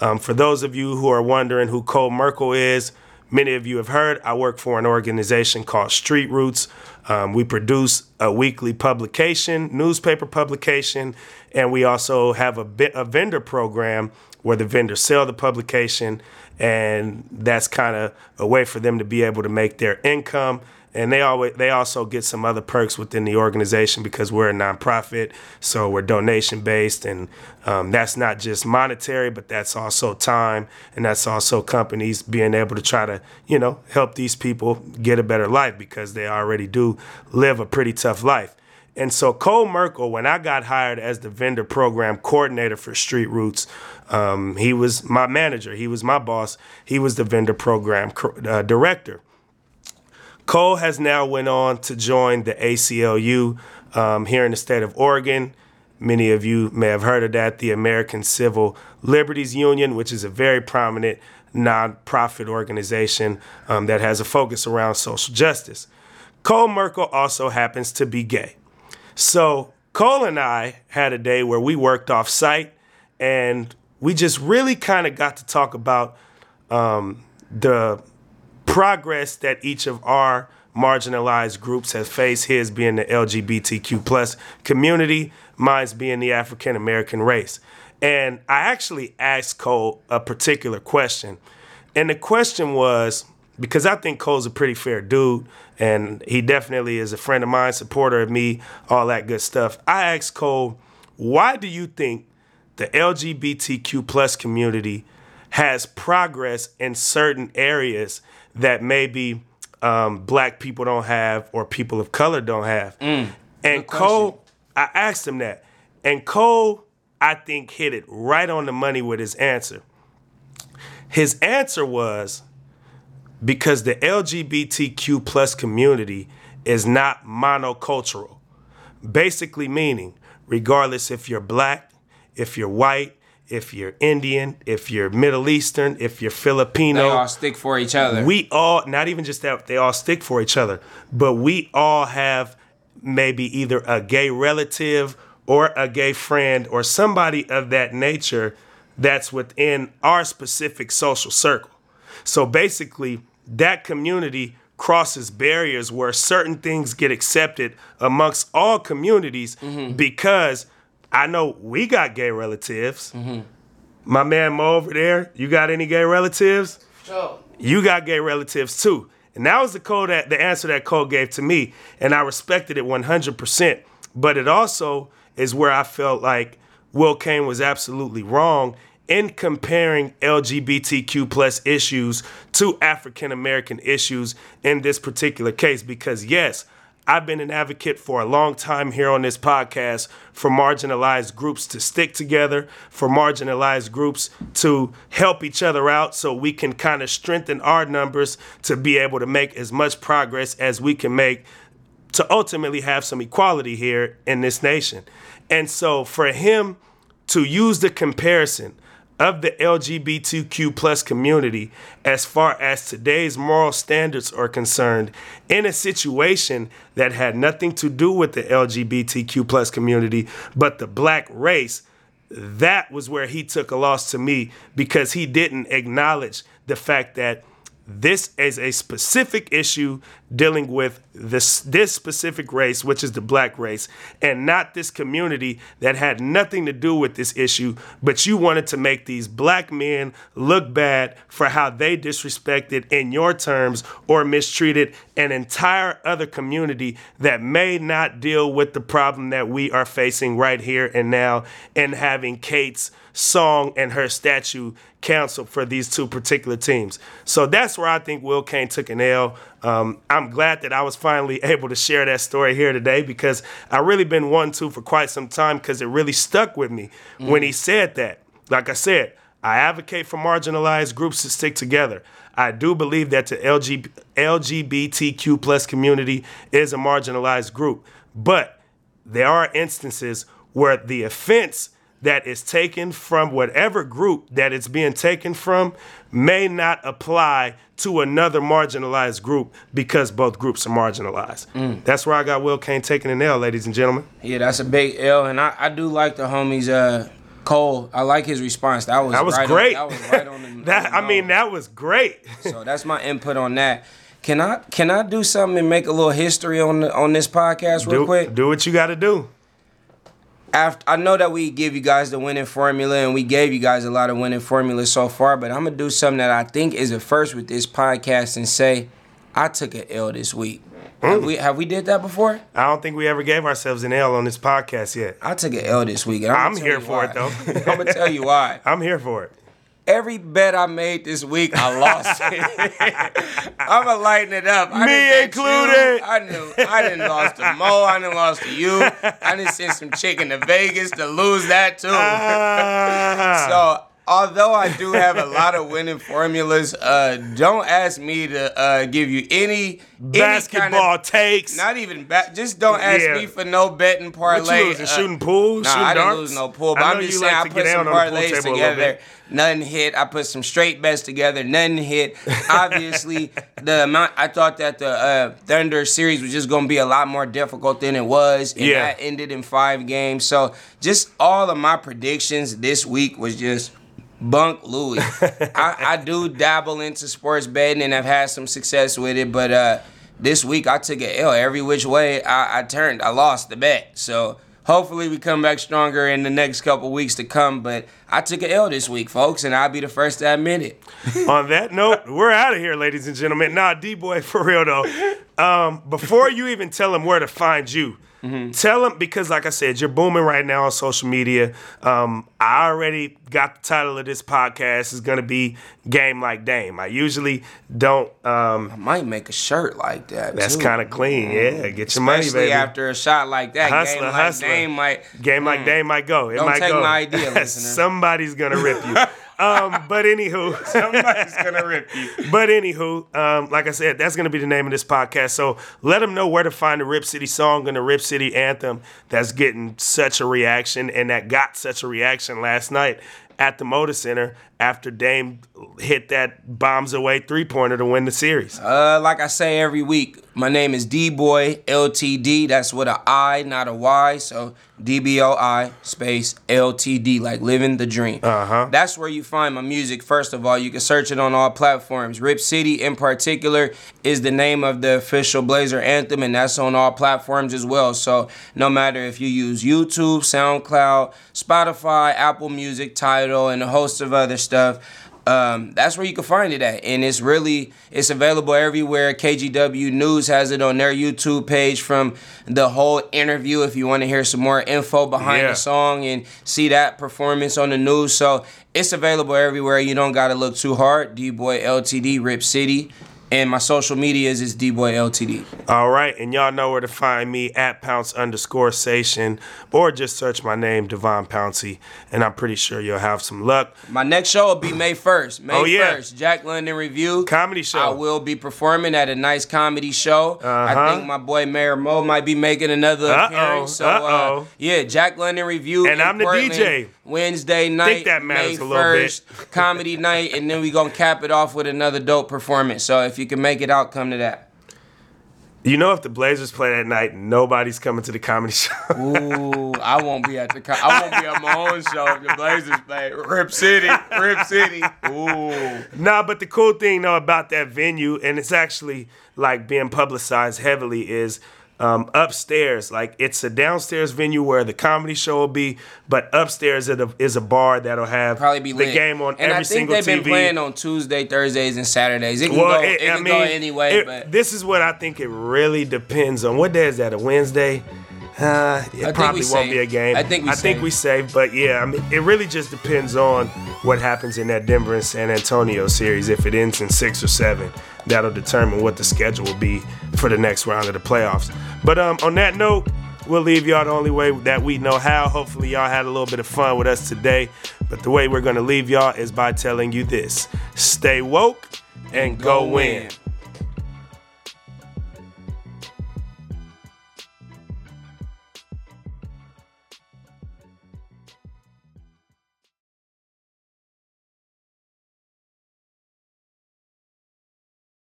Um, for those of you who are wondering who Cole Merkel is, many of you have heard, I work for an organization called Street Roots. Um, we produce a weekly publication, newspaper publication, and we also have a, a vendor program where the vendors sell the publication, and that's kind of a way for them to be able to make their income and they always they also get some other perks within the organization because we're a nonprofit, so we're donation based, and um, that's not just monetary, but that's also time, and that's also companies being able to try to you know help these people get a better life because they already do live a pretty tough life. And so Cole Merkel, when I got hired as the vendor program coordinator for Street Roots, um, he was my manager. He was my boss. He was the vendor program uh, director. Cole has now went on to join the ACLU um, here in the state of Oregon. Many of you may have heard of that, the American Civil Liberties Union, which is a very prominent nonprofit organization um, that has a focus around social justice. Cole Merkel also happens to be gay. So Cole and I had a day where we worked off site and we just really kind of got to talk about um, the progress that each of our marginalized groups has faced. His being the LGBTQ plus community, mine's being the African American race. And I actually asked Cole a particular question. And the question was because I think Cole's a pretty fair dude, and he definitely is a friend of mine, supporter of me, all that good stuff. I asked Cole, why do you think the LGBTQ plus community has progress in certain areas that maybe um, black people don't have or people of color don't have? and Cole, I asked him that. And Cole, I think, hit it right on the money with his answer. His answer was because the LGBTQ plus community is not monocultural. Basically meaning, regardless if you're black, if you're white, if you're Indian, if you're Middle Eastern, if you're Filipino, They all stick for each other. we all not even just that they all stick for each other. But we all have maybe either a gay relative or a gay friend or somebody of that nature that's within our specific social circle. So basically that community crosses barriers where certain things get accepted amongst all communities mm-hmm. because I know we got gay relatives. My man Mo over there, you got any gay relatives? So, you got gay relatives too. And that was the code that the answer that Cole gave to me, and I respected it 100%. But it also is where I felt like Will Cain was absolutely wrong in comparing LGBTQ plus issues to African American issues in this particular case. Because yes, I've been an advocate for a long time here on this podcast for marginalized groups to stick together, for marginalized groups to help each other out so we can kind of strengthen our numbers to be able to make as much progress as we can make to ultimately have some equality here in this nation. And so for him to use the comparison of the LGBTQ plus community as far as today's moral standards are concerned in a situation that had nothing to do with the LGBTQ plus community but the black race that was where he took a loss to me because he didn't acknowledge the fact that this is a specific issue dealing with this this specific race, which is the black race, and not this community that had nothing to do with this issue. But you wanted to make these black men look bad for how they disrespected, in your terms, or mistreated an entire other community that may not deal with the problem that we are facing right here and now, and having Kate's song and her statue canceled for these two particular teams. So that's where I think Will Cain took an L. Um, I'm glad that I was finally able to share that story here today because I really been wanting to for quite some time because it really stuck with me when he said that. Like I said, I advocate for marginalized groups to stick together. I do believe that the LG, LGBTQ plus community is a marginalized group, but there are instances where the offense that is taken from whatever group that it's being taken from may not apply to another marginalized group because both groups are marginalized. That's where I got Will Cain taking an L, ladies and gentlemen. Yeah, that's a big L, and I, I do like the homies. Uh, Cole, I like his response. That was That was right great. On, that was right on the. that on I mean, that was great. So that's my input on that. Can I can I do something and make a little history on the, on this podcast real do, quick? do what you got to do. After I know that we give you guys the winning formula and we gave you guys a lot of winning formulas so far, but I'm gonna do something that I think is a first with this podcast and say I took an L this week. Hmm. Have we have we did that before? I don't think we ever gave ourselves an L on this podcast yet. I took an L this week. And I'm I'm, here for it, though. I'm gonna tell you why. I'm here for it. Every bet I made this week, I lost it. I'ma lighten it up. I Me bet you. included. I knew. I didn't lost to Mo. I didn't lost to you. I didn't send some chicken to Vegas to lose that too. Ah. so although I do have a lot of winning formulas, uh, don't ask me to uh, give you any any basketball kind of, takes. Not even back. Just don't ask Yeah. me for no betting parlay. what you? Uh, shooting pool? Nah, shooting I didn't darts? lose no pool, but I I'm know just you saying like I to put get some down on the pool parlays table a little together. Nothing hit. I put some straight bets together. Nothing hit. Obviously, the amount I thought that the uh, Thunder series was just going to be a lot more difficult than it was, and Yeah. that ended in five games. So just all of my predictions this week was just Bunk Louis. I, I do dabble into sports betting and I've had some success with it, but uh, this week I took an L every which way I, I turned. I lost the bet. So hopefully we come back stronger in the next couple weeks to come. But I took an L this week, folks, and I'll be the first to admit it. On that note, we're out of here, ladies and gentlemen. Nah, D boy, for real though. Um, before you even tell them where to find you, Mm-hmm. Tell them because, like I said, you're booming right now on social media. Um, I already got the title of this podcast is going to be "Game Like Dame." I usually don't. Um, I might make a shirt like that. That's kind of clean. Yeah, get your money, Especially baby. after a shot like that. Hustler, game like. Dame might. Game like Mm. Dame might go. It Don't might take go. my idea, listener. Somebody's gonna rip you. um, but anywho, Somebody's gonna rip you. but anywho, um, like I said, that's gonna be the name of this podcast. So let them know where to find the Rip City song and the Rip City anthem that's getting such a reaction and that got such a reaction last night at the Moda Center after Dame hit that bombs away three pointer to win the series. Uh, like I say every week, my name is D Boy LTD. That's with a I, not a Y. So D B O I space LTD, like living the dream. Uh Uh-huh. That's where you find my music. First of all, you can search it on all platforms. Rip City, in particular, is the name of the official Blazer anthem, and that's on all platforms as well. So no matter if you use YouTube, SoundCloud, Spotify, Apple Music, Tidal, and a host of other stuff um, that's where you can find it at. And it's really it's available everywhere. Kgw news has it on their youtube page from the whole interview if you want to hear some more info behind Yeah. the song and see that performance on the news. So it's available everywhere. You don't gotta look too hard. D-boy ltd rip city and my social medias is d-boy ltd All right, and y'all know where to find me at pounce underscore station or just search my name, Devon Pouncey, and I'm pretty sure you'll have some luck. my next show will be may 1st may Oh, yeah. 1st Jack London Revue Comedy show. I will be performing at a nice comedy show. I Uh-huh. I think my boy Mayor Mo might be making another Uh-oh, appearance. So, uh, yeah, Jack London Revue. And I'm the DJ. Wednesday night, that matters May a little bit. 1st, comedy night, and then we gonna cap it off with another dope performance. So if you can make it out, come to that. You know, if the Blazers play that night, nobody's coming to the comedy show. Ooh, I won't be at the. Co- I won't be at my own show if the Blazers play. Rip City, Rip City. Ooh. nah, but the cool thing though about that venue, and it's actually like being publicized heavily, is um, upstairs. Like it's a downstairs venue where the comedy show will be, but upstairs is a, bar that'll have Probably be the lit. game on and every I think single they've TV. been playing on Tuesday, Thursdays, and Saturdays. It can Well, go. it, It, I can mean, go anyway, it- but. this is what I think it really depends on. What day is that? A Wednesday? Uh, it probably won't be a game. I think we I think safe. we safe, but yeah, I mean, it really just depends on what happens in that Denver and San Antonio series. If it ends in six or seven, that'll determine what the schedule will be for the next round of the playoffs. But um, on that note, we'll leave y'all the only way that we know how. Hopefully, y'all had a little bit of fun with us today. But the way we're gonna leave y'all is by telling you this: stay woke and, go, go win. win.